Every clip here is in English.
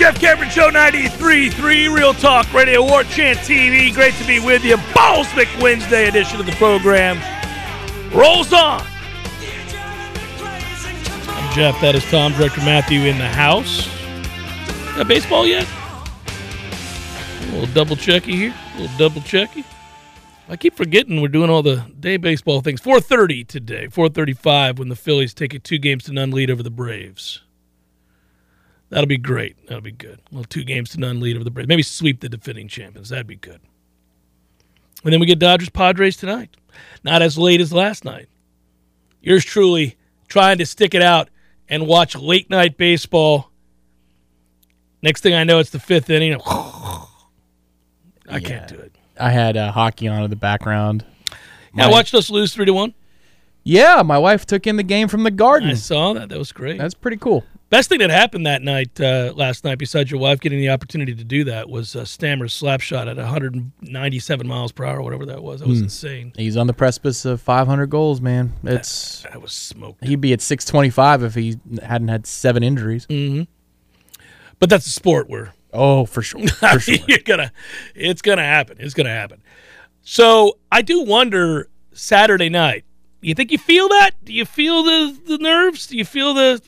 Jeff Cameron Show 93.3, Real Talk Radio, War Chant TV. Great to be with you. Ballsmick Wednesday edition of the program rolls on. I'm Jeff. That is Tom, Director Matthew in the house. Got baseball yet? A little double checky here. A little double checky. I keep forgetting we're doing all the day baseball things. 4:30 today. 4:35 when the Phillies take a two games to none lead over the Braves. That'll be great. That'll be good. Well, two games to none lead over the Braves. Maybe sweep the defending champions. That'd be good. And then we get Dodgers Padres tonight. Not as late as last night. Yours truly trying to stick it out and watch late night baseball. Next thing I know, it's the fifth inning. I Yeah. can't do it. I had uh, hockey on in the background. Yeah, I watched us lose three to one. Yeah, my wife took in the game from the garden. I saw that. That was great. That's pretty cool. Best thing that happened that night, uh, last night, besides your wife getting the opportunity to do that, was uh, Stammer's slap shot at 197 miles per hour, whatever that was. That was insane. He's on the precipice of 500 goals, man. It's That was smoked. he'd be at 625 if he hadn't had seven injuries. But that's a sport where Oh, for sure, for sure. you're gonna, it's gonna happen. It's gonna happen. So I do wonder Saturday night. You think you feel that? Do you feel the the nerves? Do you feel the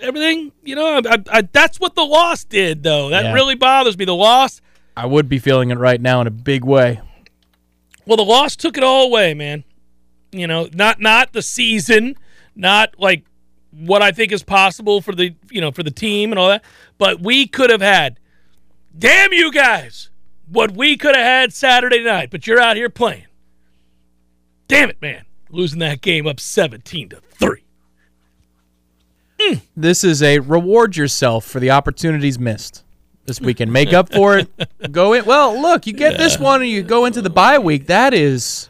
everything? You know, I, I, I, that's what the loss did, though. That Yeah. really bothers me. The loss. I would be feeling it right now in a big way. Well, the loss took it all away, man. You know, not not the season, not like what I think is possible for the you know for the team and all that, but we could have had. Damn you guys! What we could have had Saturday night, but you're out here playing. Damn it, man! Losing that game up seventeen to three. Hmm. This is a reward yourself for the opportunities missed this weekend. Make up for it. Go in. Well, look, you get this one and you go into the bye week. That is,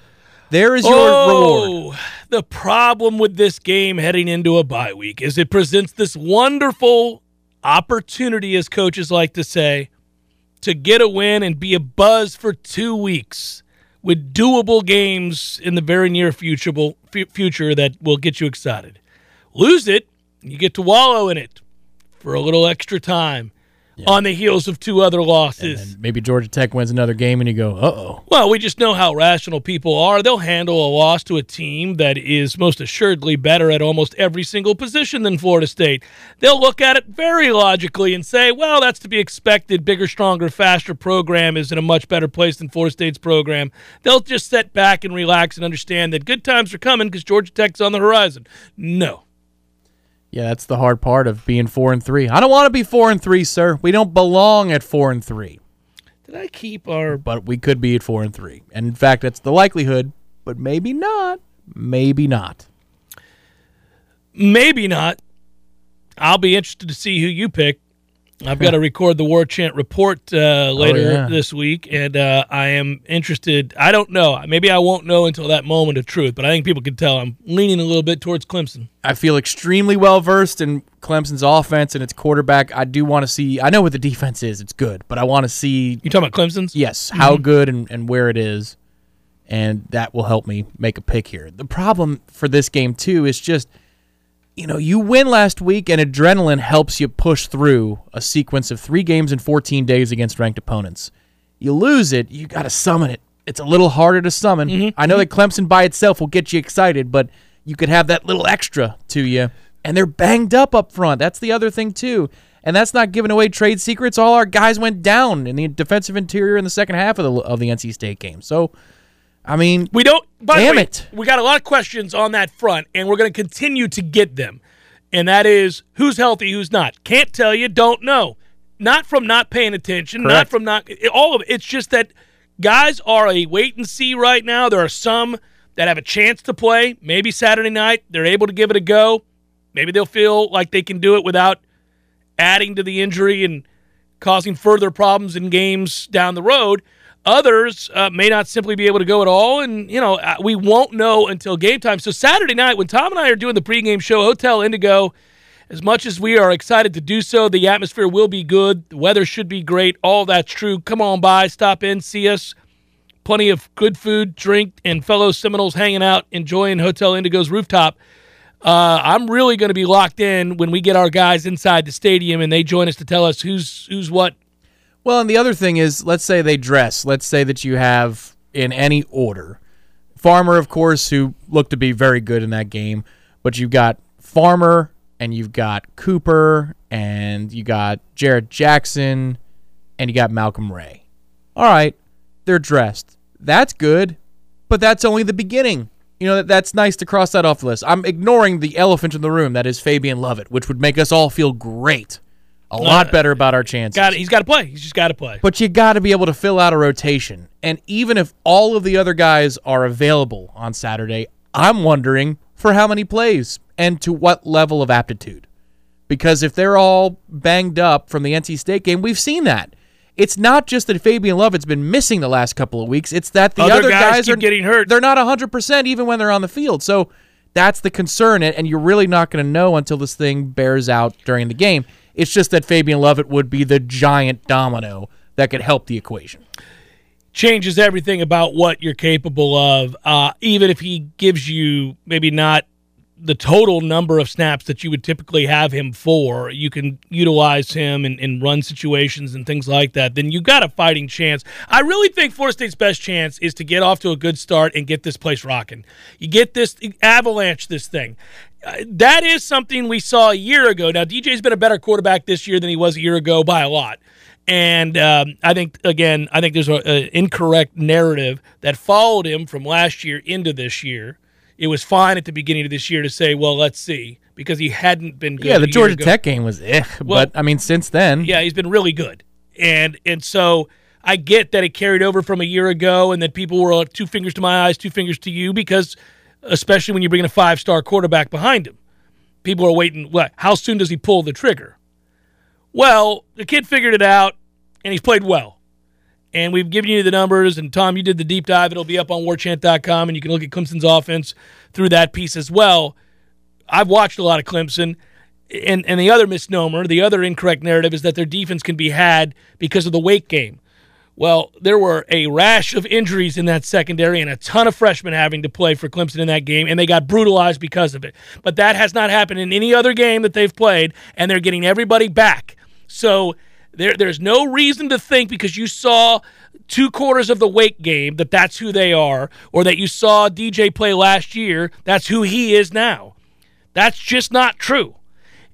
there is your oh, reward. Oh, the problem with this game heading into a bye week is it presents this wonderful opportunity, as coaches like to say, to get a win and be a buzz for two weeks with doable games in the very near future, future that will get you excited. Lose it, you get to wallow in it for a little extra time on the heels of two other losses. And maybe Georgia Tech wins another game and you go, uh oh. Well, we just know how rational people are. They'll handle a loss to a team that is most assuredly better at almost every single position than Florida State. They'll look at it very logically and say, well, that's to be expected. Bigger, stronger, faster program is in a much better place than Florida State's program. They'll just sit back and relax and understand that good times are coming because Georgia Tech's on the horizon. No. Yeah, that's the hard part of being four and three. I don't want to be four and three, sir. We don't belong at four and three, Did I keep our. but we could be at four and three. And in fact, that's the likelihood, but maybe not. Maybe not. Maybe not. I'll be interested to see who you pick. I've got to record the War Chant report uh, later yeah. this week, and uh, I am interested. I don't know. Maybe I won't know until that moment of truth, but I think people can tell I'm leaning a little bit towards Clemson. I feel extremely well versed in Clemson's offense and its quarterback. I do want to see. I know what the defense is; it's good, but I want to see You talking about Clemson's? yes how good and, and where it is, and that will help me make a pick here. The problem for this game too is just you know, you win last week and adrenaline helps you push through a sequence of three games in 14 days against ranked opponents. You lose it, you got to summon it. It's a little harder to summon. Mm-hmm. I know that Clemson by itself will get you excited, but you could have that little extra to you. And they're banged up up front. That's the other thing, too. And that's not giving away trade secrets. All our guys went down in the defensive interior in the second half of the, of the NC State game. So, I mean, We don't. By Damn the way, it. We got a lot of questions on that front, and we're going to continue to get them. And that is who's healthy, who's not. Can't tell you, don't know. Not from not paying attention, not from not all of it. It's just that guys are a wait and see right now. There are some that have a chance to play. Maybe Saturday night they're able to give it a go. Maybe they'll feel like they can do it without adding to the injury and causing further problems in games down the road. Others uh, may not simply be able to go at all, and you know uh, we won't know until game time. So Saturday night, when Tom and I are doing the pregame show, Hotel Indigo, as much as we are excited to do so, the atmosphere will be good. The weather should be great. All that's true. Come on by, stop in, see us. Plenty of good food, drink, and fellow Seminoles hanging out, enjoying Hotel Indigo's rooftop. Uh, I'm really going to be locked in when we get our guys inside the stadium and they join us to tell us who's who's what. Well, and the other thing is, let's say they dress. Let's say that you have in any order Farmer, of course, who looked to be very good in that game, but you've got Farmer and you've got Cooper and you got Jarrett Jackson and you got Malcolm Ray. All right, they're dressed. That's good, but that's only the beginning. You know, that's nice to cross that off the list. I'm ignoring the elephant in the room that is Fabian Lovett, which would make us all feel great. A lot better about our chances. Got He's got to play. He's just got to play. But you got to be able to fill out a rotation. And even if all of the other guys are available on Saturday, I'm wondering for how many plays and to what level of aptitude. Because if they're all banged up from the NC State game, we've seen that. It's not just that Fabian Lovett's been missing the last couple of weeks. It's that the Other other, guys keep are getting hurt. They're not 100% even when they're on the field. So that's the concern. And and you're really not going to know until this thing bears out during the game. It's just that Fabian Lovett would be the giant domino that could help the equation. changes everything about what you're capable of. Uh, even if he gives you maybe not the total number of snaps that you would typically have him for, you can utilize him in, in run situations and things like that. Then you got a fighting chance. I really think Florida State's best chance is to get off to a good start and get this place rocking. You get this avalanche, this thing. Uh, that is something we saw a year ago. Now DJ's been a better quarterback this year than he was a year ago by a lot. And um, I think again, I think there's an incorrect narrative that followed him from last year into this year. It was fine at the beginning of this year to say, "Well, let's see," because he hadn't been good. Yeah, the Georgia ago. Tech game was eh, Well- but I mean since then, Yeah, he's been really good, and and so I get that it carried over from a year ago, and that people were like, two fingers to my eyes, two fingers to you, because especially when you bring in a five star quarterback behind him, people are waiting. What? How soon does he pull the trigger? Well, the kid figured it out, and he's played well. And we've given you the numbers, and Tom, you did the deep dive. It'll be up on warchant.com, and you can look at Clemson's offense through that piece as well. I've watched a lot of Clemson, and and the other misnomer, the other incorrect narrative is that their defense can be had because of the Wake game. Well, there were a rash of injuries in that secondary and a ton of freshmen having to play for Clemson in that game, and they got brutalized because of it. But that has not happened in any other game that they've played, and they're getting everybody back. So there, there's no reason to think because you saw two quarters of the Wake game that that's who they are, or that you saw DJ play last year, that's who he is now. That's just not true.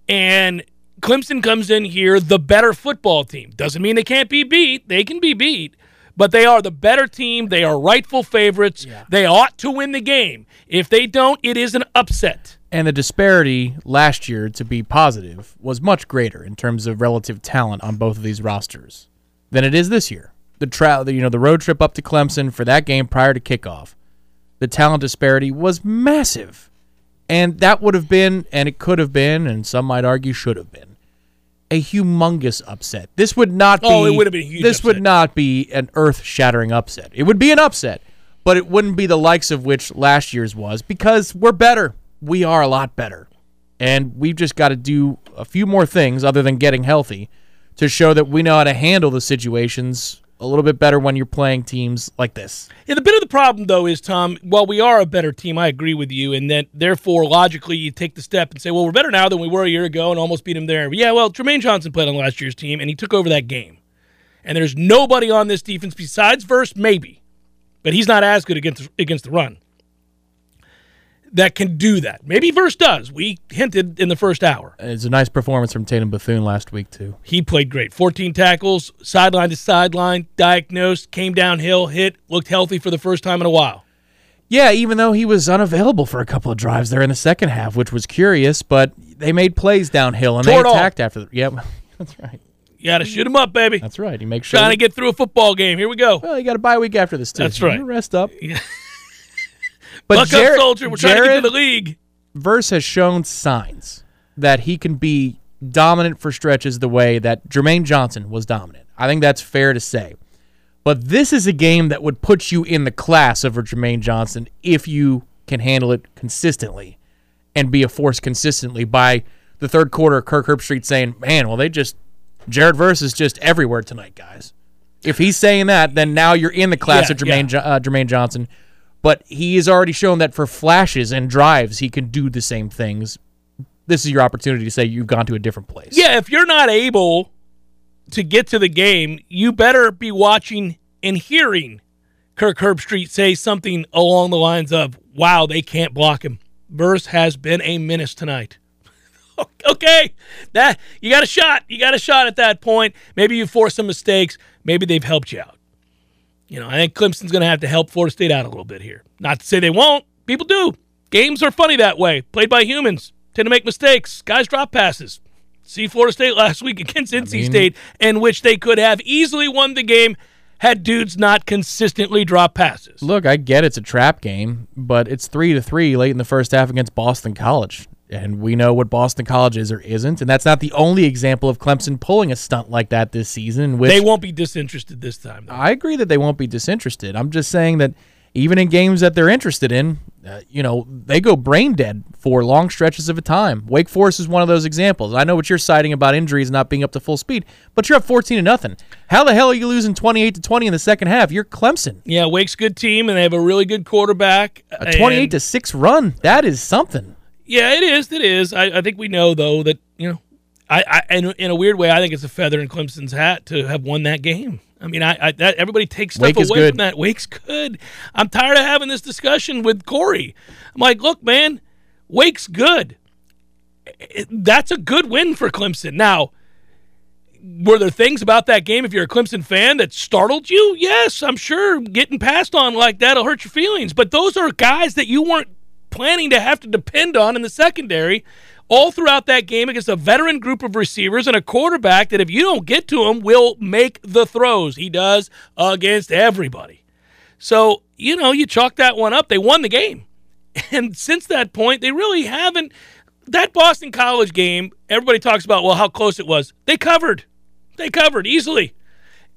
And Clemson comes in here the better football team. Doesn't mean they can't be beat. They can be beat, but they are the better team. They are rightful favorites. They ought to win the game. If they don't, it is an upset. And the disparity last year to be positive was much greater in terms of relative talent on both of these rosters than it is this year. The tra- the, you know the road trip up to Clemson for that game prior to kickoff, the talent disparity was massive. And that would have been and it could have been and some might argue should have been a humongous upset. This would not be Oh, it would have been huge This would not be an earth-shattering upset. It would be an upset, but it wouldn't be the likes of which last year's was because we're better. We are a lot better. And we've just got to do a few more things other than getting healthy to show that we know how to handle the situations a little bit better when you're playing teams like this. Yeah, the bit of the problem though is Tom. While we are a better team, I agree with you, and that therefore logically you take the step and say, well, we're better now than we were a year ago, and almost beat him there. But yeah, well, Jermaine Johnson played on last year's team, and he took over that game. And there's nobody on this defense besides Verse, maybe, but he's not as good against against the run. That can do that. Maybe Verse does. We hinted in the first hour. It's a nice performance from Tatum Bethune last week too. He played great. 14 tackles, sideline to sideline, diagnosed, came downhill, hit, looked healthy for the first time in a while. Yeah, even though he was unavailable for a couple of drives there in the second half, which was curious, but they made plays downhill and Tore they all. attacked after. The, yep, that's right. You got to shoot him up, baby. That's right. He makes sure. Trying to get through a football game. Here we go. well, you got a bye week after this too. That's so you right. Rest up. Yeah. But Buck Jared, up, soldier. We're trying to get Jared to the league. Verse has shown signs that he can be dominant for stretches the way that Jermaine Johnson was dominant. I think that's fair to say. But this is a game that would put you in the class over Jermaine Johnson if you can handle it consistently and be a force consistently by the third quarter. Kirk Herbstreit saying, "Man, well they just Jared Verse is just everywhere tonight, guys." If he's saying that, then now you're in the class Yeah, of Jermaine yeah. Jo- uh, Jermaine Johnson. But he has already shown that for flashes and drives, he can do the same things. This is your opportunity to say you've gone to a different place. Yeah, if you're not able to get to the game, you better be watching and hearing Kirk Herbstreit say something along the lines of, wow, they can't block him. Verse has been a menace tonight. okay, that you got a shot. You got a shot at that point. Maybe you forced some mistakes. Maybe they've helped you out. You know, I think Clemson's going to have to help Florida State out a little bit here. Not to say they won't. People do. Games are funny that way. Played by humans. Tend to make mistakes. Guys drop passes. See Florida State last week against NC mean, State, in which they could have easily won the game had dudes not consistently drop passes. Look, I get it's a trap game, but it's three to three late in the first half against Boston College. And we know what Boston College is or isn't. And that's not the only example of Clemson pulling a stunt like that this season. Which they won't be disinterested this time. Though. I agree that they won't be disinterested. I'm just saying that even in games that they're interested in, uh, you know, they go brain dead for long stretches of a time. Wake Forest is one of those examples. I know what you're citing about injuries not being up to full speed, but you're up 14 to nothing. How the hell are you losing 28 to 20 in the second half? You're Clemson. Yeah, Wake's good team, and they have a really good quarterback. A 28 to six run. That is something. Yeah, it is. It is. I, I think we know though that you know, I, I in, in a weird way, I think it's a feather in Clemson's hat to have won that game. I mean, I, I that everybody takes stuff Wake away from that. Wake's good. I'm tired of having this discussion with Corey. I'm like, look, man, Wake's good. That's a good win for Clemson. Now, were there things about that game, if you're a Clemson fan, that startled you? Yes, I'm sure getting passed on like that'll hurt your feelings. But those are guys that you weren't planning to have to depend on in the secondary all throughout that game against a veteran group of receivers and a quarterback that, if you don't get to him, will make the throws. He does against everybody. So, you know, you chalk that one up. They won the game. And since that point, they really haven't. That Boston College game, everybody talks about, well, how close it was. They covered. They covered easily.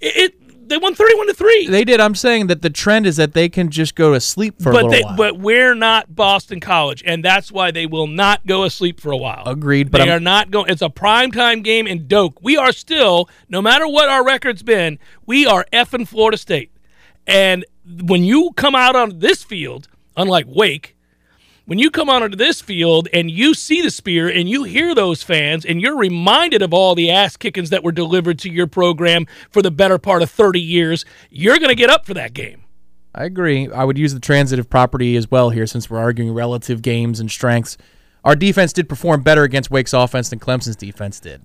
It, it they won 31 to 3. They did. I'm saying that the trend is that they can just go to sleep for but a little they, while. But we're not Boston College, and that's why they will not go asleep for a while. Agreed. But they I'm, are not going. It's a primetime game in Doak. We are still, no matter what our record's been, we are effing Florida State. And when you come out on this field, unlike Wake, when you come onto this field and you see the spear and you hear those fans and you're reminded of all the ass kickings that were delivered to your program for the better part of 30 years, you're going to get up for that game. I agree. I would use the transitive property as well here since we're arguing relative games and strengths. Our defense did perform better against Wake's offense than Clemson's defense did.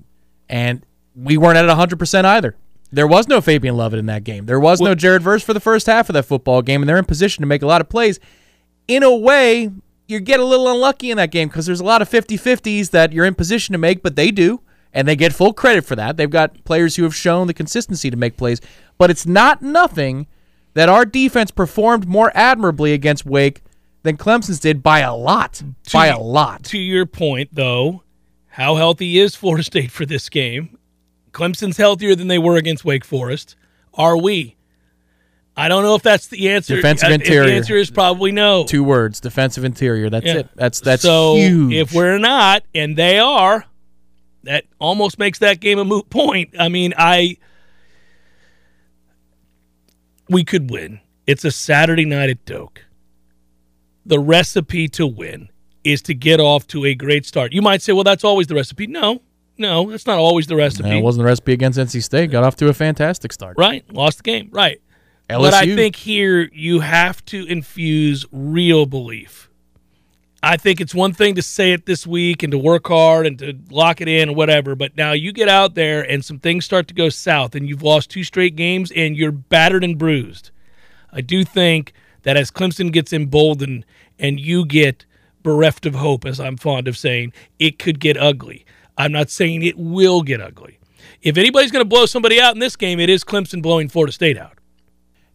And we weren't at 100% either. There was no Fabian Lovett in that game. There was no Jared Verse for the first half of that football game, and they're in position to make a lot of plays. In a way, you get a little unlucky in that game because there's a lot of 50-50s that you're in position to make, but they do, and they get full credit for that. They've got players who have shown the consistency to make plays, but it's not nothing that our defense performed more admirably against Wake than Clemson's did by a lot. To, by a lot. To your point, though, how healthy is Florida State for this game? Clemson's healthier than they were against Wake Forest. Are we? I don't know if that's the answer. Defensive interior. The answer is probably no. Two words: defensive interior. That's yeah. it. That's that's so huge. if we're not, and they are, that almost makes that game a moot point. I mean, I we could win. It's a Saturday night at Doak. The recipe to win is to get off to a great start. You might say, well, that's always the recipe. No, no, that's not always the recipe. No, it wasn't the recipe against NC State. Got off to a fantastic start. Right. Lost the game. Right. LSU. But I think here you have to infuse real belief. I think it's one thing to say it this week and to work hard and to lock it in or whatever, but now you get out there and some things start to go south and you've lost two straight games and you're battered and bruised. I do think that as Clemson gets emboldened and you get bereft of hope, as I'm fond of saying, it could get ugly. I'm not saying it will get ugly. If anybody's going to blow somebody out in this game, it is Clemson blowing Florida State out.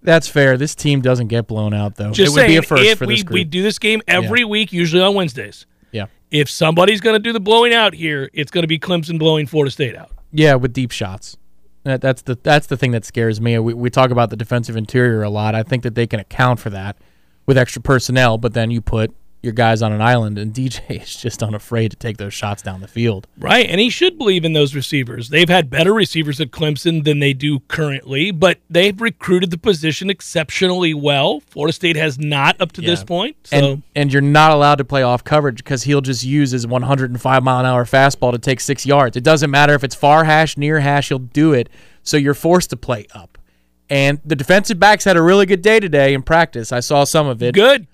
That's fair. This team doesn't get blown out though. Just it would saying, be a first if for we, this group. we do this game every Yeah. week, usually on Wednesdays. yeah, If somebody's going to do the blowing out here, it's going to be Clemson blowing Florida State out. yeah, with deep shots. That, that's the that's the thing that scares me. We, we talk about the defensive interior a lot. I think that they can account for that with extra personnel. But then you put your guys on an island, and DJ is just unafraid to take those shots down the field. Right, and he should believe in those receivers. They've had better receivers at Clemson than they do currently, but they've recruited the position exceptionally well. Florida State has not up to Yeah. this point. So And and you're not allowed to play off coverage because he'll just use his 105 mile an hour fastball to take six yards. It doesn't matter if it's far hash, near hash, he'll do it. So you're forced to play up. And the defensive backs had a really good day today in practice. I saw some of it. good.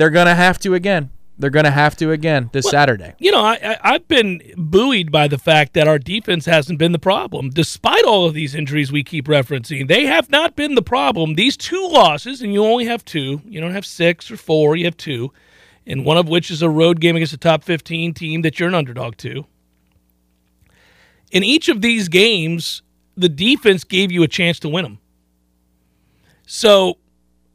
They're gonna have to again. They're gonna have to again this Saturday. You know, I, I, I've been buoyed by the fact that our defense hasn't been the problem. Despite all of these injuries we keep referencing, they have not been the problem. These two losses, and you only have two, you don't have six or four, you have two, and one of which is a road game against a top 15 team that you're an underdog to. In each of these games, the defense gave you a chance to win them. So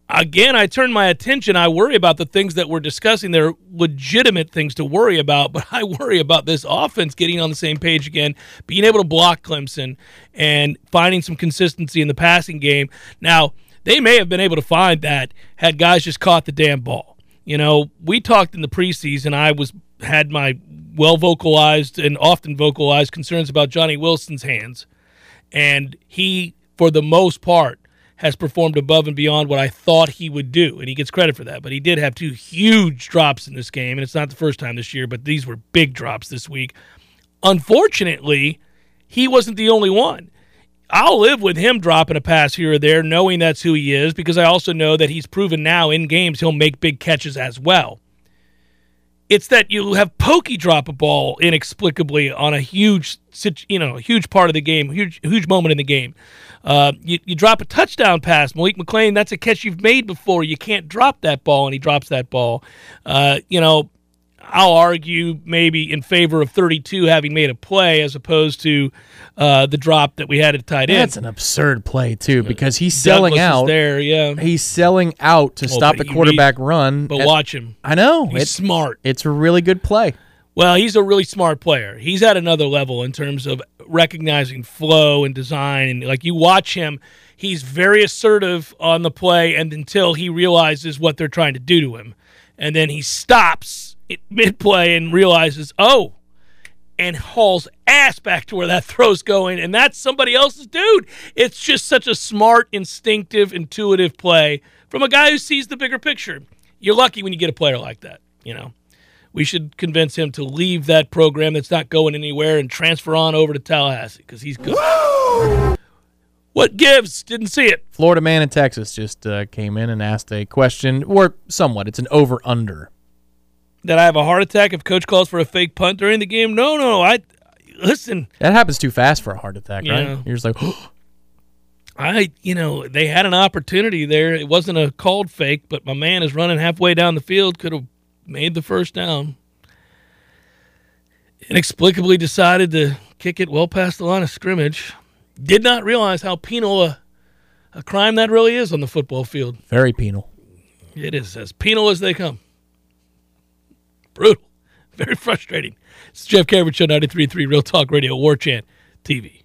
again, I turn my attention. I worry about the things that we're discussing. They're legitimate things to worry about, but I worry about this offense getting on the same page again, being able to block Clemson, and finding some consistency in the passing game. Now, they may have been able to find that had guys just caught the damn ball. You know, we talked in the preseason. I was had my well vocalized and often vocalized concerns about Johnny Wilson's hands, and he, for the most part, has performed above and beyond what I thought he would do, and he gets credit for that. But he did have two huge drops in this game, and it's not the first time this year, but these were big drops this week. Unfortunately, he wasn't the only one. I'll live with him dropping a pass here or there, knowing that's who he is, because I also know that he's proven now in games he'll make big catches as well. It's that you have Pokey drop a ball inexplicably on a huge, you know, a huge part of the game, huge, huge moment in the game. Uh, you, you drop a touchdown pass, Malik McClain. That's a catch you've made before. You can't drop that ball, and he drops that ball. Uh, you know, I'll argue maybe in favor of 32 having made a play as opposed to uh, the drop that we had at tight end. That's an absurd play too because he's selling Douglas out. there, yeah. He's selling out to stop but the he quarterback run. But And- watch him. I know He's it's smart. it's a really good play. Well, he's a really smart player. He's at another level in terms of recognizing flow and design. And like you watch him, he's very assertive on the play, and until he realizes what they're trying to do to him, and then he stops mid play and realizes, oh, and hauls ass back to where that throw's going, and that's somebody else's dude. It's just such a smart, instinctive, intuitive play from a guy who sees the bigger picture. You're lucky when you get a player like that, you know we should convince him to leave that program that's not going anywhere and transfer on over to Tallahassee because he's good. What gives? Didn't see it. Florida man in Texas just uh, came in and asked a question, or somewhat. It's an over under. That I have a heart attack if coach calls for a fake punt during the game? No, no. I listen. That happens too fast for a heart attack, right? You're just like, I you know they had an opportunity there. It wasn't a called fake, but my man is running halfway down the field. Could have made the first down. Inexplicably decided to kick it well past the line of scrimmage. Did not realize how penal a, a crime that really is on the football field. very penal. It is as penal as they come. Brutal. Very frustrating. It's Jeff Cameron Show 93.3 Real Talk Radio, War Chant TV.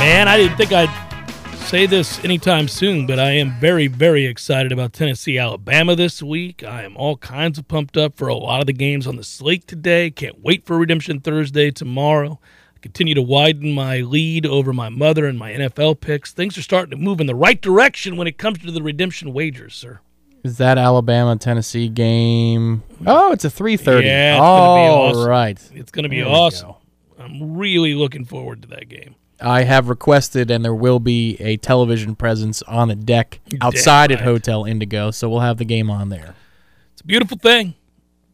Man, I didn't think I'd say this anytime soon, but I am very, very excited about Tennessee, Alabama this week. I am all kinds of pumped up for a lot of the games on the slate today. Can't wait for Redemption Thursday tomorrow. I continue to widen my lead over my mother and my NFL picks. Things are starting to move in the right direction when it comes to the redemption wagers, sir. Is that Alabama Tennessee game? Oh, it's a 3:30. Yeah, it's All awesome. right. It's going to be There we awesome. go. I'm really looking forward to that game. I have requested, and there will be a television presence on the deck outside at right. Hotel Indigo, so we'll have the game on there. It's a beautiful thing.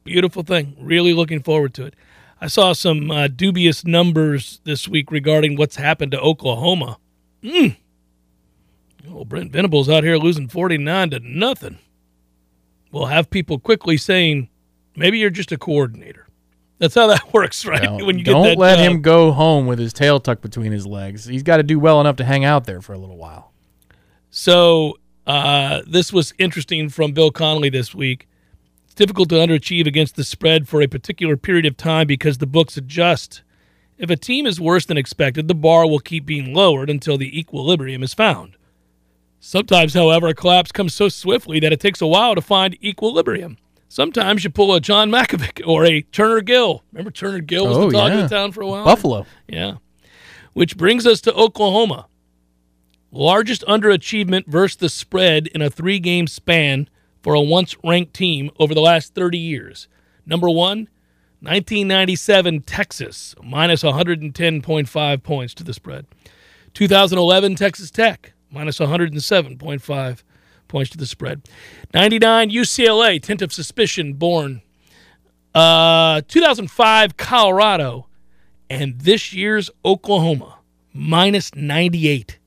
Beautiful thing. Really looking forward to it. I saw some uh, dubious numbers this week regarding what's happened to Oklahoma. Mm. Oh, Brent Venables out here losing 49 to nothing. We'll have people quickly saying, maybe you're just a coordinator. That's how that works, right? Now, when you don't get that let job. him go home with his tail tucked between his legs. He's got to do well enough to hang out there for a little while. So uh, this was interesting from Bill Connelly this week. It's difficult to underachieve against the spread for a particular period of time because the books adjust. If a team is worse than expected, the bar will keep being lowered until the equilibrium is found. Sometimes, however, a collapse comes so swiftly that it takes a while to find equilibrium. Sometimes you pull a John Makovic or a Turner Gill. Remember Turner Gill was Oh, the talk yeah. of the town for a while? Buffalo. Yeah. Which brings us to Oklahoma. Largest underachievement versus the spread in a three game span for a once ranked team over the last 30 years. Number one, 1997 Texas, minus 110.5 points to the spread. 2011 Texas Tech, minus 107.5 points to the spread. 99 UCLA, tint of suspicion born. Uh, 2005 Colorado, and this year's Oklahoma minus 98.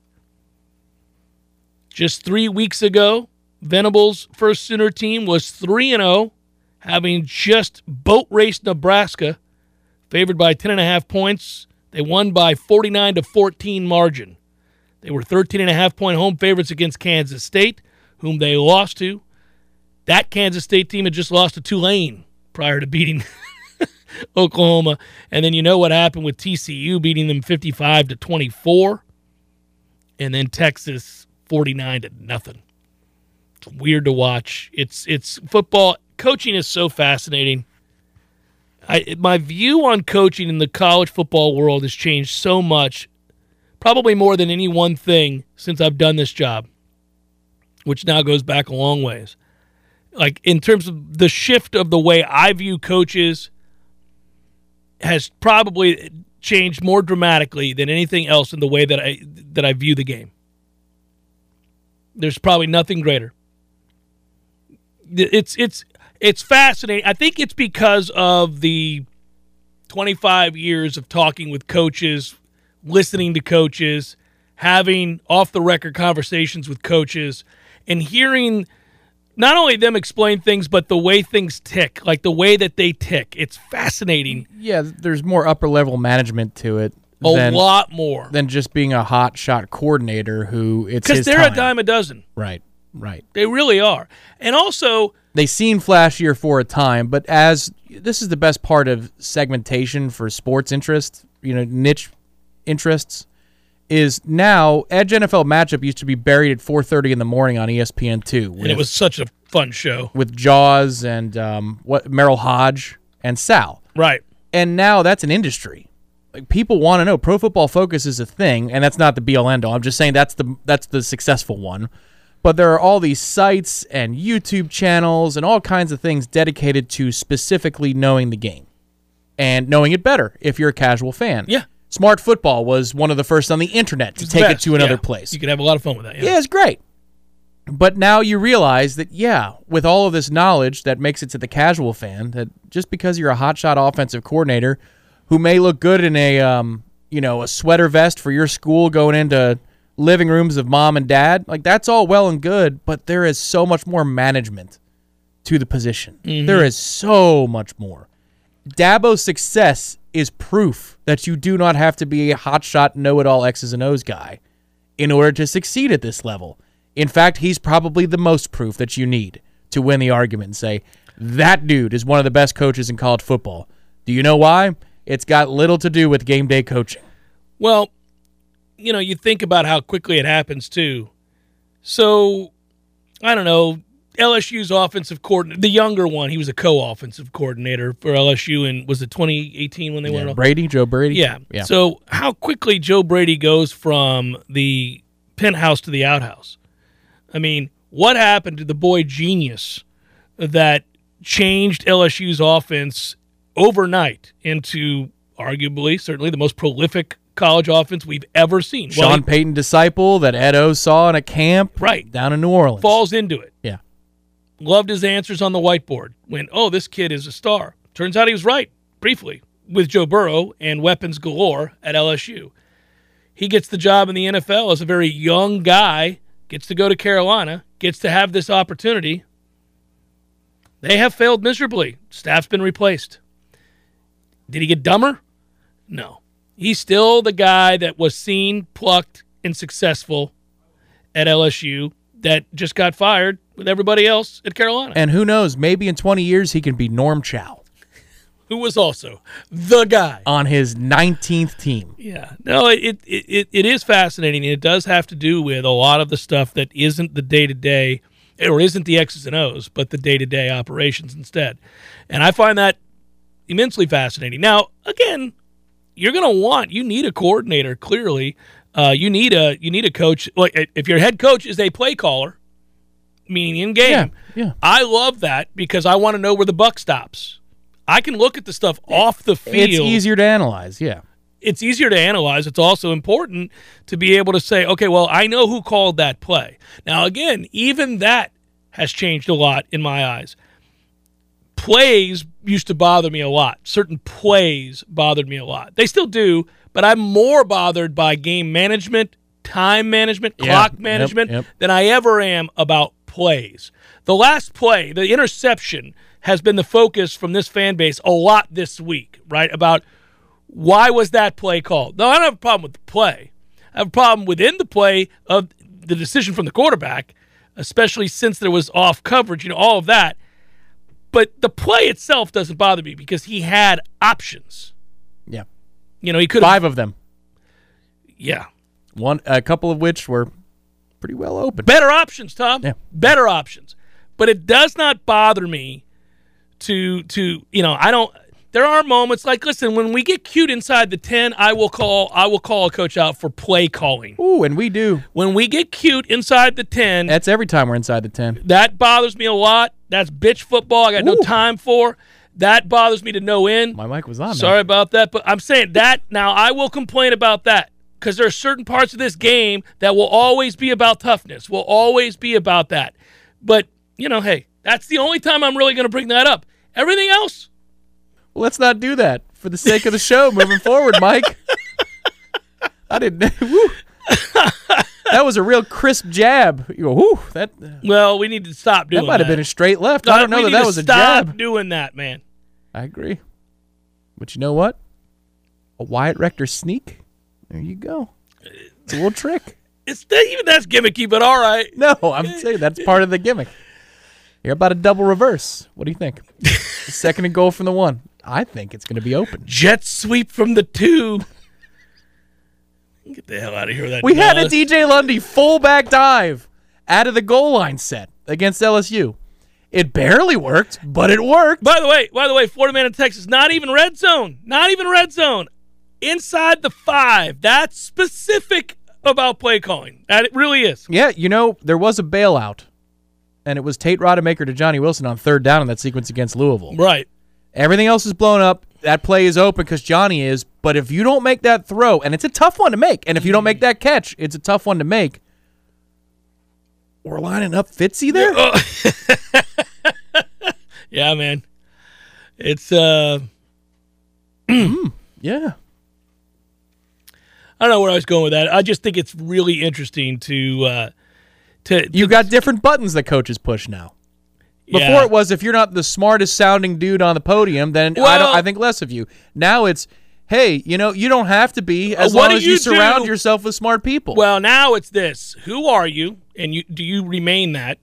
Just three weeks ago, Venables' first Sooner team was 3 0, having just boat raced Nebraska, favored by 10.5 points. They won by 49 to 14 margin. They were 13.5 point home favorites against Kansas State, whom they lost to. That Kansas State team had just lost to Tulane prior to beating Oklahoma. And then you know what happened with TCU beating them 55 to 24 and then Texas 49 to nothing. It's weird to watch. It's it's football coaching is so fascinating. I my view on coaching in the college football world has changed so much, probably more than any one thing since I've done this job, which now goes back a long ways. Like in terms of the shift of the way I view coaches has probably changed more dramatically than anything else in the way that I that I view the game. There's probably nothing greater. It's it's it's fascinating. I think it's because of the 25 years of talking with coaches, listening to coaches, having off the record conversations with coaches, and hearing not only them explain things, but the way things tick, like the way that they tick. It's fascinating. Yeah, there's more upper level management to it A than, lot more. than just being a hot shot coordinator who it's Because they're time. a dime a dozen. Right, right. They really are. And also, They seem flashier for a time, but as this is the best part of segmentation for sports interest, you know, niche interests, is now Edge NFL matchup used to be buried at 4:30 in the morning on E ESPN two, and it was such a fun show. with Jaws and um, what Merril Hoge and Sal. Right. and now that's an industry. Like people want to know. Pro Football Focus is a thing, and that's not the be all end all. I'm just saying that's the that's the successful one. But there are all these sites and YouTube channels and all kinds of things dedicated to specifically knowing the game and knowing it better if you're a casual fan. Yeah. Smart Football was one of the first on the internet to It's take it to another Yeah. place. You could have a lot of fun with that. Yeah. Yeah, it's great. But now you realize that, yeah, with all of this knowledge that makes it to the casual fan, that just because you're a hotshot offensive coordinator who may look good in a, um, you know, a sweater vest for your school going into living rooms of mom and dad, like that's all well and good, but there is so much more management to the position. There is so much more. Dabo's success is proof that you do not have to be a hotshot know-it-all X's and O's guy in order to succeed at this level. In fact, he's probably the most proof that you need to win the argument and say, that dude is one of the best coaches in college football. Do you know why? It's got little to do with game day coaching. Well, you know, you think about how quickly it happens too. So, I don't know. LSU's offensive coordinator, the younger one, he was a co-offensive coordinator for LSU, and was it 2018 when they went off? Brady, Joe Brady? Yeah. Yeah. So how quickly Joe Brady goes from the penthouse to the outhouse. I mean, What happened to the boy genius that changed LSU's offense overnight into arguably, certainly, the most prolific college offense we've ever seen? Sean well, Payton disciple that Ed O saw in a camp Right. down in New Orleans. falls into it. Yeah. Loved his answers on the whiteboard. Went, oh, this kid is a star. Turns out he was right, briefly, with Joe Burrow and weapons galore at LSU. He gets the job in the NFL as a very young guy, gets to go to Carolina, gets to have this opportunity. They have failed miserably. Staff's been replaced. Did he get dumber? No. He's still the guy that was seen, plucked, and successful at LSU that just got fired with everybody else at Carolina, And who knows, maybe in 20 years he can be Norm Chow who was also the guy. on his 19th team. Yeah, no, it, it it it is fascinating, it does have to do with a lot of the stuff that isn't the day to day, or isn't the X's and O's, but the day to day operations instead. And I find that immensely fascinating. Now, again, you're going to want you need a coordinator. Clearly, uh, you need a you need a coach. Like if your head coach is a play caller, meaning in game, Yeah, yeah. I love that because I want to know where the buck stops. I can look at the stuff off the field It's easier to analyze, yeah. it's easier to analyze. It's also important to be able to say, okay, well, I know who called that play. Now, again, even that has changed a lot in my eyes. Plays used to bother me a lot. Certain plays bothered me a lot. They still do, but I'm more bothered by game management, time management, Yeah, clock yep, management yep. than I ever am about plays. The last play, the interception, has been the focus from this fan base a lot this week, right? About why was that play called? No, I don't have a problem with the play. I have a problem within the play of the decision from the quarterback, especially since there was off coverage, you know, all of that. But the play itself doesn't bother me because he had options. You know, he could. Five of them. Yeah. One a couple of which were pretty well open. Better options, Tom. Yeah. Better options. But it does not bother me to to you know, I don't there are moments like listen, when we get cute inside the 10, I will call I will call a coach out for play calling. Ooh, and we do. When we get cute inside the 10, That's every time we're inside the 10. that bothers me a lot. That's bitch football. I got no time for. That bothers me to no end. My mic was on. man. Sorry about that, but I'm saying that now I will complain about that because there are certain parts of this game that will always be about toughness, will always be about that. But, you know, hey, that's the only time I'm really going to bring that up. Everything else, Well, let's not do that for the sake of the show moving forward, Mike. I didn't. Woo. That was a real crisp jab. You go, whoo, that uh, well, we need to stop doing that That might have been a straight left. I don't know that that was a stop jab. doing that, man. I agree. But you know what? A Wyatt Rector sneak. There you go. It's a little trick. It's even that's gimmicky, but all right. No, I'm saying that's part of the gimmick. You're about a double reverse. What do you think? Second and goal from the one. I think it's going to be open. Jet sweep from the two. Get the hell out of here with that. We had a. DJ Lundy fullback dive out of the goal line set against LSU. It barely worked, but it worked. By the way, by the way, Florida man in Texas, not even red zone, not even red zone, inside the five. That's specific about play calling. That it really is. Yeah, you know, there was a bailout, and it was Tate Rodemaker to Johnny Wilson on third down in that sequence against Louisville. Right. Everything else is blown up. That play is open because Johnny is. But if you don't make that throw, and it's a tough one to make, and if you don't make that catch, it's a tough one to make. We're lining up Fitzy there. Yeah, man. It's uh, Yeah. I don't know where I was going with that. I just think it's really interesting to uh, to You got different buttons that coaches push now. Before yeah. it was if you're not the smartest sounding dude on the podium, then I don't Well- I think less of you. Now it's hey, you know, you don't have to be as Uh, what long as you, you surround yourself with smart people. Well, now it's this: Who are you, and you do you remain that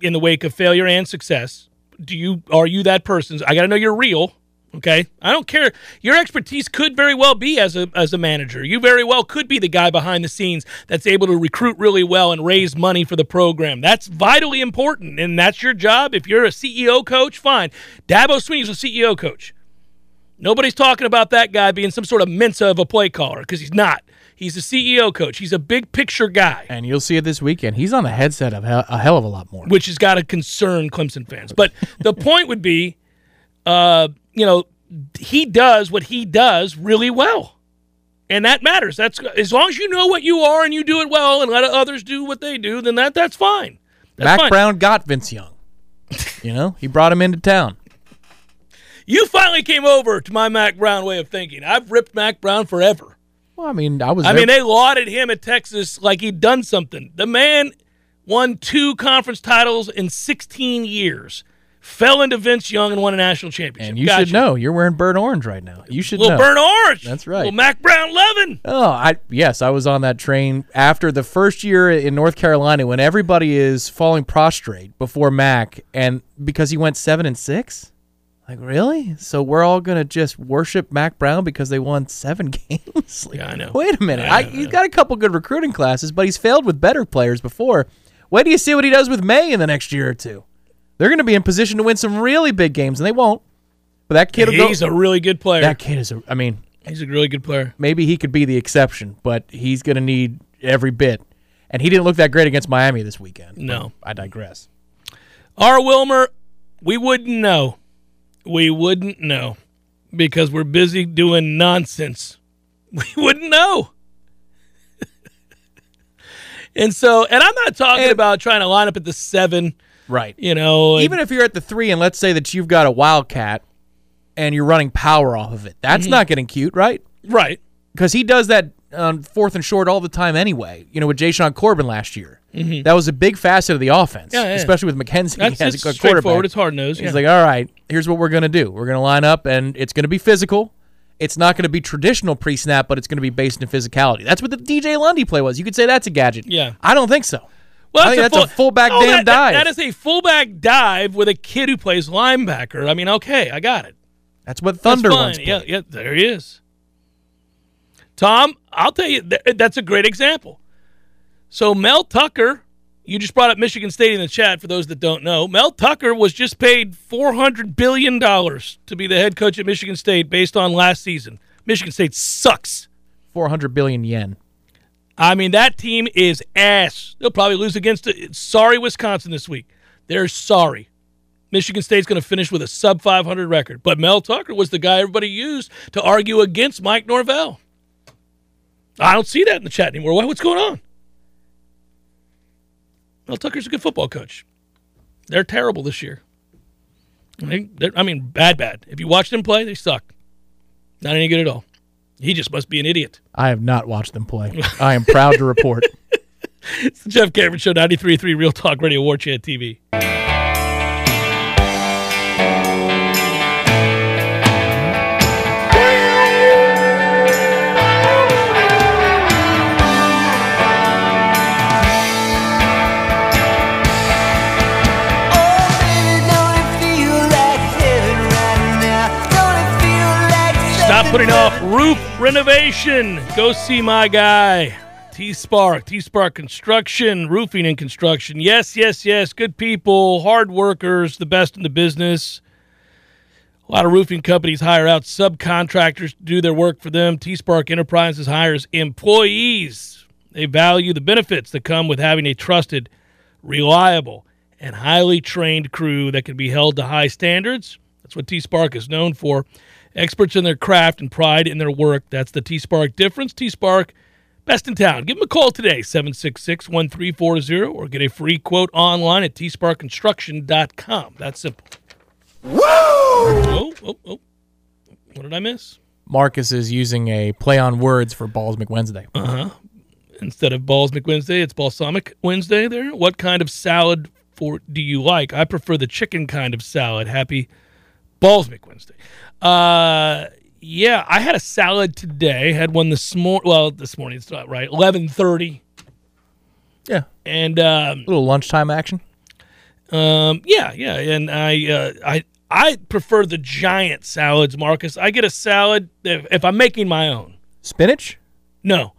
in the wake of failure and success? Do you are you that person? I got to know you're real. Okay, I don't care. Your expertise could very well be as a as a manager. You very well could be the guy behind the scenes that's able to recruit really well and raise money for the program. That's vitally important, and that's your job. If you're a CEO coach, fine. Dabo Swinney's a CEO coach. Nobody's talking about that guy being some sort of Mensa of a play caller because he's not. He's a CEO coach. He's a big picture guy, And you'll see it this weekend. He's on the headset of a hell of a lot more. which has got to concern Clemson fans. But the point would be, uh, you know, he does what he does really well. And that matters. That's as long as you know what you are and you do it well and let others do what they do, then that that's fine. That's Mack fine. Brown got Vince Young. you know, he brought him into town. You finally came over to my Mack Brown way of thinking. I've ripped Mack Brown forever. Well, I mean, I was. I there- mean, they lauded him at Texas like he'd done something. The man won two conference titles in 16 years, fell into Vince Young and won a national championship. and you Gotcha. should know. You're wearing burnt orange right now. You should Little know. burnt orange. That's right. Little Mack Brown loving. Oh, I yes, I was on that train after the first year in North Carolina when everybody is falling prostrate before Mack, and because he went seven and six. Like really? So we're all gonna just worship Mack Brown because they won seven games? Like, Yeah, I know. Wait a minute. I I, he's got a couple good recruiting classes, but he's failed with better players before. Wait do you see what he does with Maye in the next year or two? They're gonna be in position to win some really big games, and they won't. But that kid will go. He's a really good player. that kid is a. I mean, He's a really good player. maybe he could be the exception, but he's going to need every bit. And he didn't look that great against Miami this weekend. No. I digress. R. Wilmer, we wouldn't know. We wouldn't know because we're busy doing nonsense. We wouldn't know. and so, and I'm not talking And- about trying to line up at the seven, Right. you know. Even if you're at the three, and let's say that you've got a Wildcat and you're running power off of it, that's Mm-hmm. not getting cute, right? right. Because he does that on fourth and short all the time anyway. You know, with Jashaun Corbin last year. That was a big facet of the offense, Mm-hmm. Yeah, yeah. especially with McKenzie That's as a straightforward. quarterback. It's hard nosed. He's Yeah. like, all right, here's what we're going to do. We're going to line up, and it's going to be physical. It's not going to be traditional pre snap, but it's going to be based in physicality. That's what the DJ Lundy play was. You could say that's a gadget. Yeah. I don't think so. Well, I think that's a fullback Oh, damn that- that- dive. that is a fullback dive with a kid who plays linebacker. I mean, okay, I got it. That's what Thunder once. Yeah, yeah, there he is. Tom, I'll tell you, th- that's a great example. So Mel Tucker, you just brought up Michigan State in the chat. For those that don't know, Mel Tucker was just paid four hundred billion dollars to be the head coach at Michigan State based on last season. Michigan State sucks. 400 billion yen. I mean, that team is ass. They'll probably lose against it. Sorry, Wisconsin this week. They're sorry. Michigan State's going to finish with a sub 500 record. But Mel Tucker was the guy everybody used to argue against Mike Norvell. I don't see that in the chat anymore. What- What's going on? Mel Tucker's a good football coach. They're terrible this year. They, they're- I mean, bad, bad. If you watch them play, they suck. Not any good at all. He just must be an idiot. I have not watched them play. I am proud to report. It's the Jeff Cameron Show, 93.3 Real Talk Radio, War Chant TV. Putting off roof renovation. Go see my guy, T Spark, T Spark Construction, Roofing and Construction. Yes, yes, yes. Good people, hard workers, the best in the business. A lot of roofing companies hire out subcontractors to do their work for them. T Spark Enterprises hires employees. They value the benefits that come with having a trusted, reliable, and highly trained crew that can be held to high standards. That's what T Spark is known for. Experts in their craft and pride in their work. That's the T Spark difference. T Spark, best in town. Give them a call today, 766 1340, or get a free quote online at tsparkconstruction.com. That's simple. Woo! Oh, oh, oh. What did I miss? Marcus is using a play on words for Balls McWednesday. Uh huh. Instead of Balls McWednesday, it's Balsamic Wednesday there. What kind of salad for do you like? I prefer the chicken kind of salad. Happy Balls McWednesday. Uh yeah, I had a salad today. Had one this morning. Well, this morning it's not right. Eleven thirty, Yeah. and um, little lunchtime action. um, yeah, yeah, and I, uh, I, I prefer the giant salads, Marcus. I get a salad if, if I'm making my own. Spinach? No,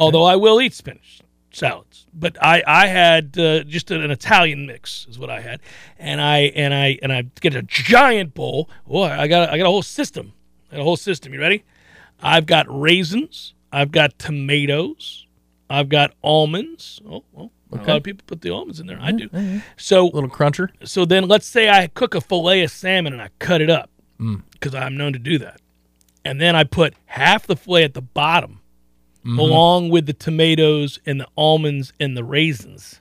although I will eat spinach salads. But I, I had uh, just an Italian mix is what I had, and I and I and I get a giant bowl. Boy, I got I got a whole system. I got a whole system. You ready? I've got raisins. I've got tomatoes. I've got almonds. Oh, well, a lot of people put the almonds in there. I do. So a little cruncher. so then let's say I cook a fillet of salmon and I cut it up Mm. because I'm known to do that. And then I put half the fillet at the bottom Mm-hmm. along with the tomatoes and the almonds and the raisins.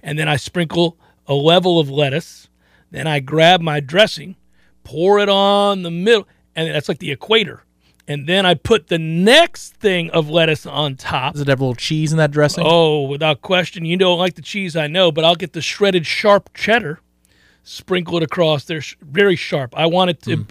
And then I sprinkle a level of lettuce. Then I grab my dressing, pour it on the middle, and that's like the equator. And then I put the next thing of lettuce on top. Does it have a little cheese in that dressing? Oh, without question. You don't like the cheese, I know, but I'll get the shredded sharp cheddar, sprinkle it across there, very sharp. I want it to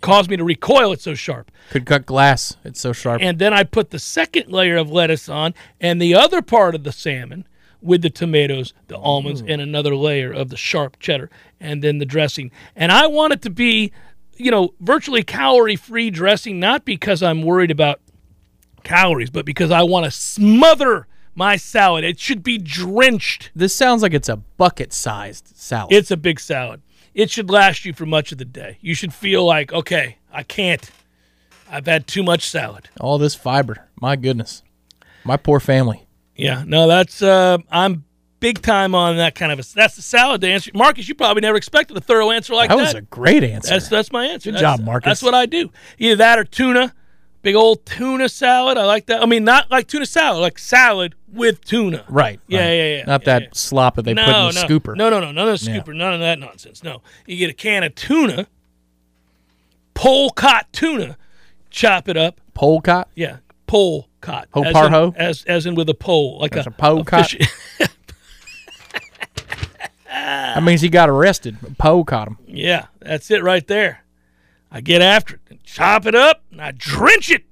cause me to recoil. It's so sharp. Could cut glass. It's so sharp. And then I put the second layer of lettuce on, and the other part of the salmon with the tomatoes, the almonds, mm. and another layer of the sharp cheddar, and then the dressing. And I want it to be, you know, virtually calorie free dressing, not because I'm worried about calories, but because I want to smother my salad. It should be drenched. this sounds like it's a bucket-sized salad. It's a big salad. It should last you for much of the day. You should feel like, okay, I can't. I've had too much salad. All this fiber. My goodness. My poor family. Yeah, no, that's uh, I'm big time on that kind of a. That's the salad answer, Marcus. You probably never expected a thorough answer like that that. was a great answer. that's that's my answer. Good That's- job, Marcus. That's what I do. Either that or tuna, big old tuna salad. I like that. I mean, not like tuna salad, like salad with tuna. right. Yeah, right. yeah, yeah. Not yeah, that yeah. slop that they no, put in the no, scooper. No, no, no, none of the Yeah. scooper, none of that nonsense. No, you get a can of tuna, polecat tuna, chop it up. Polecat. Yeah, pole cot. Ho as par in- ho? As as in with a pole, like That's a, a pole cot? fish- That means he got arrested. Poe caught him. yeah, that's it right there. I get after it and chop it up and I drench it.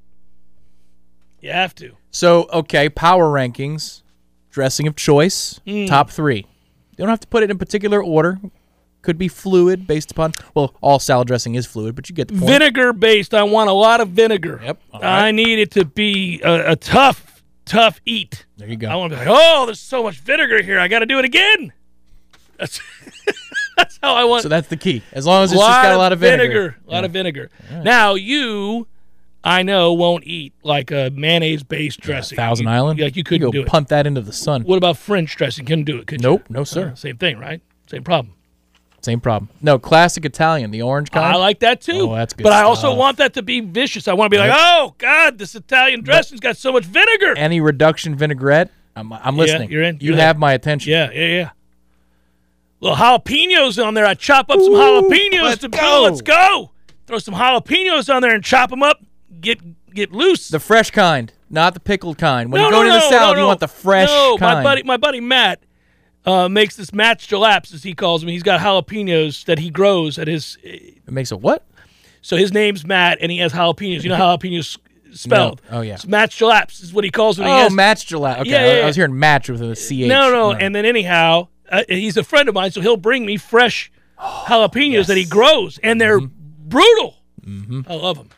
You have to. So, okay, power rankings, dressing of choice, Hmm. top three. You don't have to put it in particular order. Could be fluid based upon, well, all salad dressing is fluid, but you get the point. Vinegar based. I want a lot of vinegar. Yep, all I need it to be a, a tough, tough eat. there you go. I want to be like, oh, there's so much vinegar here. I got to do it again. That's, that's how I want. So that's the key. As long as it's just got a lot of vinegar. A lot of vinegar. Now you, I know, won't eat like a mayonnaise based dressing. Thousand You- Island. Like you couldn't go do it. punt that into the sun. What about French dressing? Couldn't do it. Could Nope, you? no sir. Uh, same thing, right? Same problem. Same problem. No, classic Italian, the orange kind. I like that too. Oh, that's good But I also want that to be vicious. I want to be like, oh God, this Italian dressing's got so much vinegar. Any reduction vinaigrette? I'm, I'm listening. you're in. You You're have my attention. Yeah, yeah, yeah. Little jalapenos on there. I chop up some jalapenos let's to go. Let's go. Throw some jalapenos on there and chop them up. Get get loose. The fresh kind, not the pickled kind. When no, you go no, into the no, salad, no, you want the fresh No, kind. my buddy, my buddy Matt uh, makes this match jalaps as he calls them. He's got jalapenos that he grows at his. It makes a what? So his name's Matt, and he has jalapenos. You know how jalapenos spelled? No. Oh, yeah. So Match jalaps is what he calls them. He Oh, has- match gelato. Okay, Yeah, I- yeah, I was hearing match with a ch. No, no. And then anyhow, uh, he's a friend of mine, so he'll bring me fresh jalapenos that he grows, and they're Mm-hmm. brutal. I love them.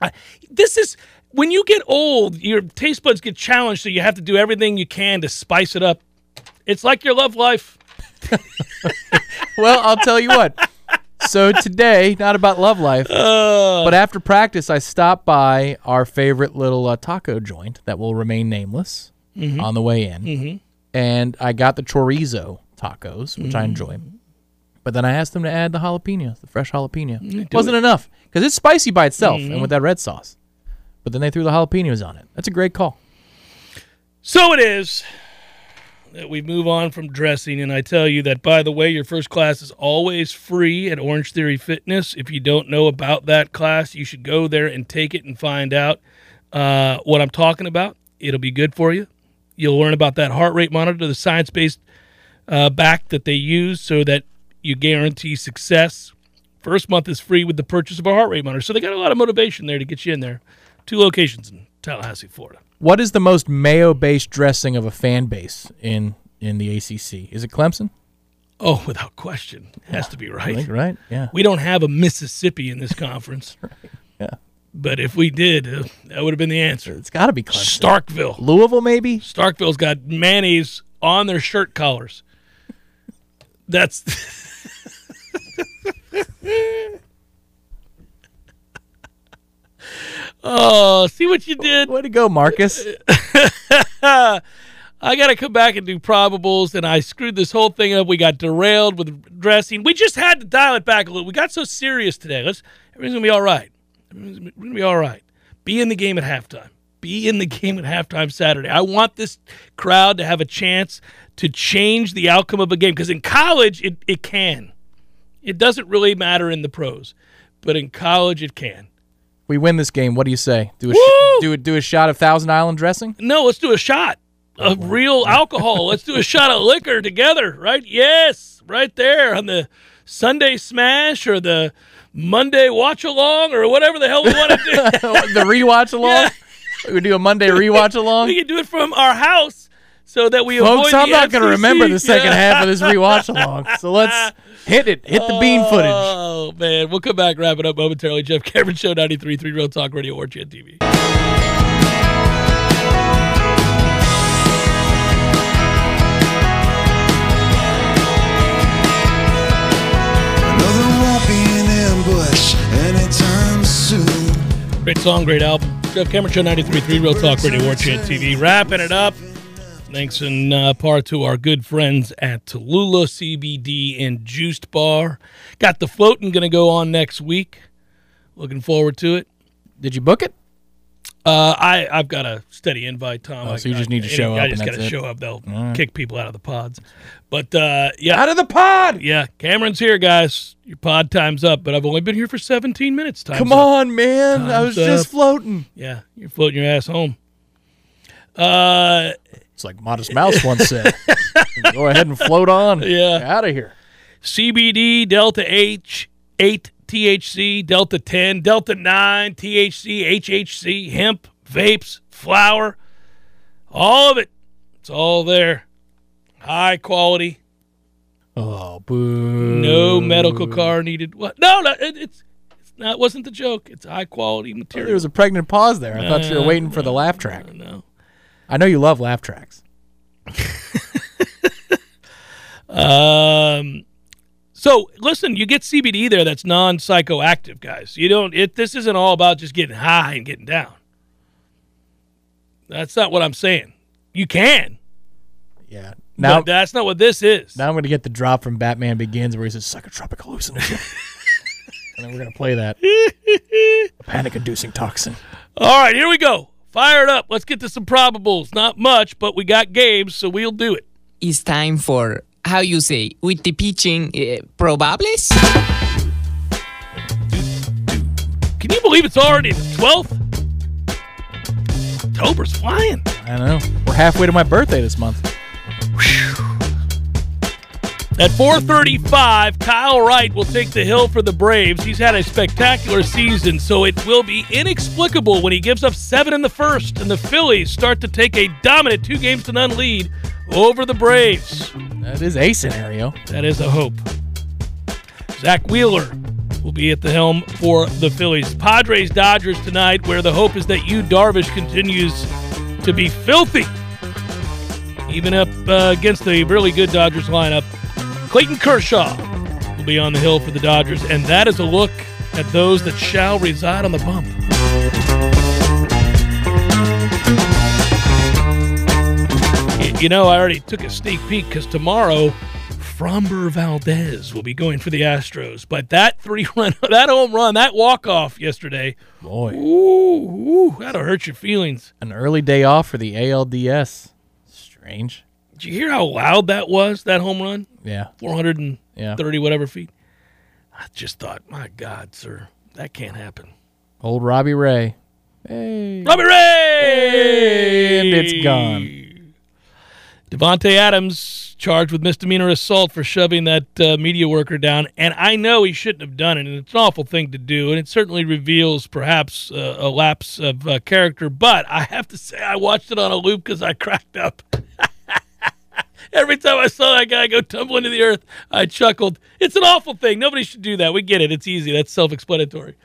I, this is when you get old, your taste buds get challenged, so you have to do everything you can to spice it up. It's like your love life. well, I'll tell you what. So today, not about love life, Uh, but after practice, I stopped by our favorite little uh, taco joint that will remain nameless Mm-hmm. on the way in, and I got the chorizo tacos, which Mm-hmm. I enjoy. But then I asked them to add the jalapenos, the fresh jalapeno. It Wasn't it. enough because it's spicy by itself Mm-hmm. and with that red sauce. But then they threw the jalapenos on it. That's a great call. So it is that we move on from dressing, and I tell you that, by the way, your first class is always free at Orange Theory Fitness. If you don't know about that class, you should go there and take it and find out uh, what I'm talking about. It'll be good for you. You'll learn about that heart rate monitor, the science based uh, back that they use so that you guarantee success. First month is free with the purchase of a heart rate monitor. So they got a lot of motivation there to get you in there. Two locations in Tallahassee, Florida. What is the most mayo-based dressing of a fan base in in the ACC? Is it Clemson? Oh, without question. Has to be right. right. Yeah. We don't have a Mississippi in this conference. Yeah. But if we did, uh, that would have been the answer. It's got to be Clemson. Starkville. Louisville, maybe. Starkville's got mayonnaise on their shirt collars. That's Oh, see what you did? Way to go, Marcus. I got to come back and do probables, and I screwed this whole thing up. We got derailed with dressing. We just had to dial it back a little. We got so serious today. Let's everything's gonna be all right. Everything's gonna be all right. Be in the game at halftime. Be in the game at halftime Saturday. I want this crowd to have a chance to change the outcome of a game because in college it, it can. It doesn't really matter in the pros, but in college it can. We win this game. What do you say? Do a sh- do a, do a shot of Thousand Island dressing? No, let's do a shot of oh, real alcohol. let's do a shot of liquor together, right? Yes, right there on the Sunday Smash or the Monday Watch Along or whatever the hell we want to do. the rewatch along. We do a Monday rewatch along. we can do it from our house so that we Folks, I'm not going to remember the second half of this rewatch along. So let's hit it. Hit the bean footage. Oh man, we'll come back, wrap it up momentarily. Jeff Cameron Show 93.3 Real Talk Radio or TV. Great song, great album. Jeff Cameron Show 93.3 Real Talk Radio War Chant TV. Wrapping it up. Thanks in uh, part to our good friends at Tallulah CBD and Juiced Bar. Got the floating going to go on next week. Looking forward to it. Did you book it? Uh, I I've got a steady invite, Tom. Oh, I- so you just I- need to show up. I just got to show up. They'll kick people out of the pods. But uh, yeah, Out of the pod. yeah. Cameron's here, guys. Your pod time's up, but I've only been here for 17 minutes. Time's Come up. on, man. I was Time's just floating. Yeah, you're floating your ass home. Uh, It's like Modest Mouse once said. Go ahead and float on. Yeah. Out of here. CBD, Delta H, 8 THC, Delta 10, Delta 9, THC, HHC, hemp, vapes, flour, all of it. It's all there. High quality, Oh, boo. no medical car needed. What? No, no, it, it's it's not. Wasn't the joke? It's high quality material. There was a pregnant pause there. I thought you were waiting for the laugh track. no. I know you love laugh tracks. Um. So listen, you get CBD there that's non psychoactive, guys. You don't. It. This isn't all about just getting high and getting down. That's not what I'm saying. You can. Yeah. Now Now, that's not what this is. now I'm going to get the drop from Batman Begins where he says psychotropic hallucinogen. and then we're going to play that. A panic inducing toxin. All right, here we go. Fire it up. Let's get to some probables. Not much, but we got games, so we'll do it. it's time for how you say with the pitching uh, probables. Can you believe it's already the 12th? October's flying. I know. We're halfway to my birthday this month. At 435, Kyle Wright will take the hill for the Braves. He's had a spectacular season, so it will be inexplicable when he gives up seven in the first, and the Phillies start to take a dominant two games to none lead over the Braves. That is a scenario. That is a hope. Zack Wheeler will be at the helm for the Phillies. Padres Dodgers tonight, where the hope is that Yu Darvish continues to be filthy, even up uh, against the really good Dodgers lineup. Clayton Kershaw will be on the hill for the Dodgers, and that is a look at those that shall reside on the bump. You know, I already took a sneak peek because tomorrow, Framber Valdez will be going for the Astros. But that three run, that home run, that walk off yesterday, Boy. ooh, ooh, that'll hurt your feelings. An early day off for the ALDS. Strange. Did you hear how loud that was? That home run, Yeah. 430 Yeah. whatever feet. I just thought, my God, sir, that can't happen. Old Robbie Ray. Hey. Robbie Ray, And it's gone. Davante Adams charged with misdemeanor assault for shoving that uh, media worker down, and I know he shouldn't have done it, and it's an awful thing to do, and it certainly reveals perhaps uh, a lapse of uh, character. But I have to say, I watched it on a loop because I cracked up. Every time I saw that guy go tumbling to the earth, I chuckled. It's an awful thing. Nobody should do that. We get it. It's easy. That's self-explanatory.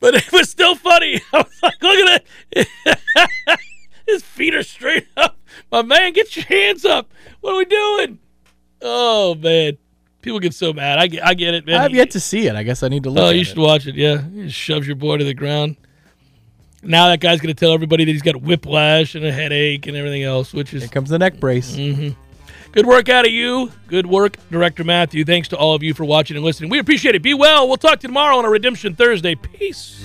But it was still funny. I was like, look at that. His feet are straight up. My man, get your hands up. What are we doing? Oh man, people get so mad. I get, I get it, man. I have yet to see it. I guess I need to look Oh, you it. should watch it. Yeah, he just shoves your boy to the ground. Now that guy's going to tell everybody that he's got whiplash and a headache and everything else, which is Here comes the neck brace. Mm-hmm. good work out of you. Good work, Director Matthew. Thanks to all of you for watching and listening. We appreciate it. Be well. We'll talk to you tomorrow on a Redemption Thursday. Peace.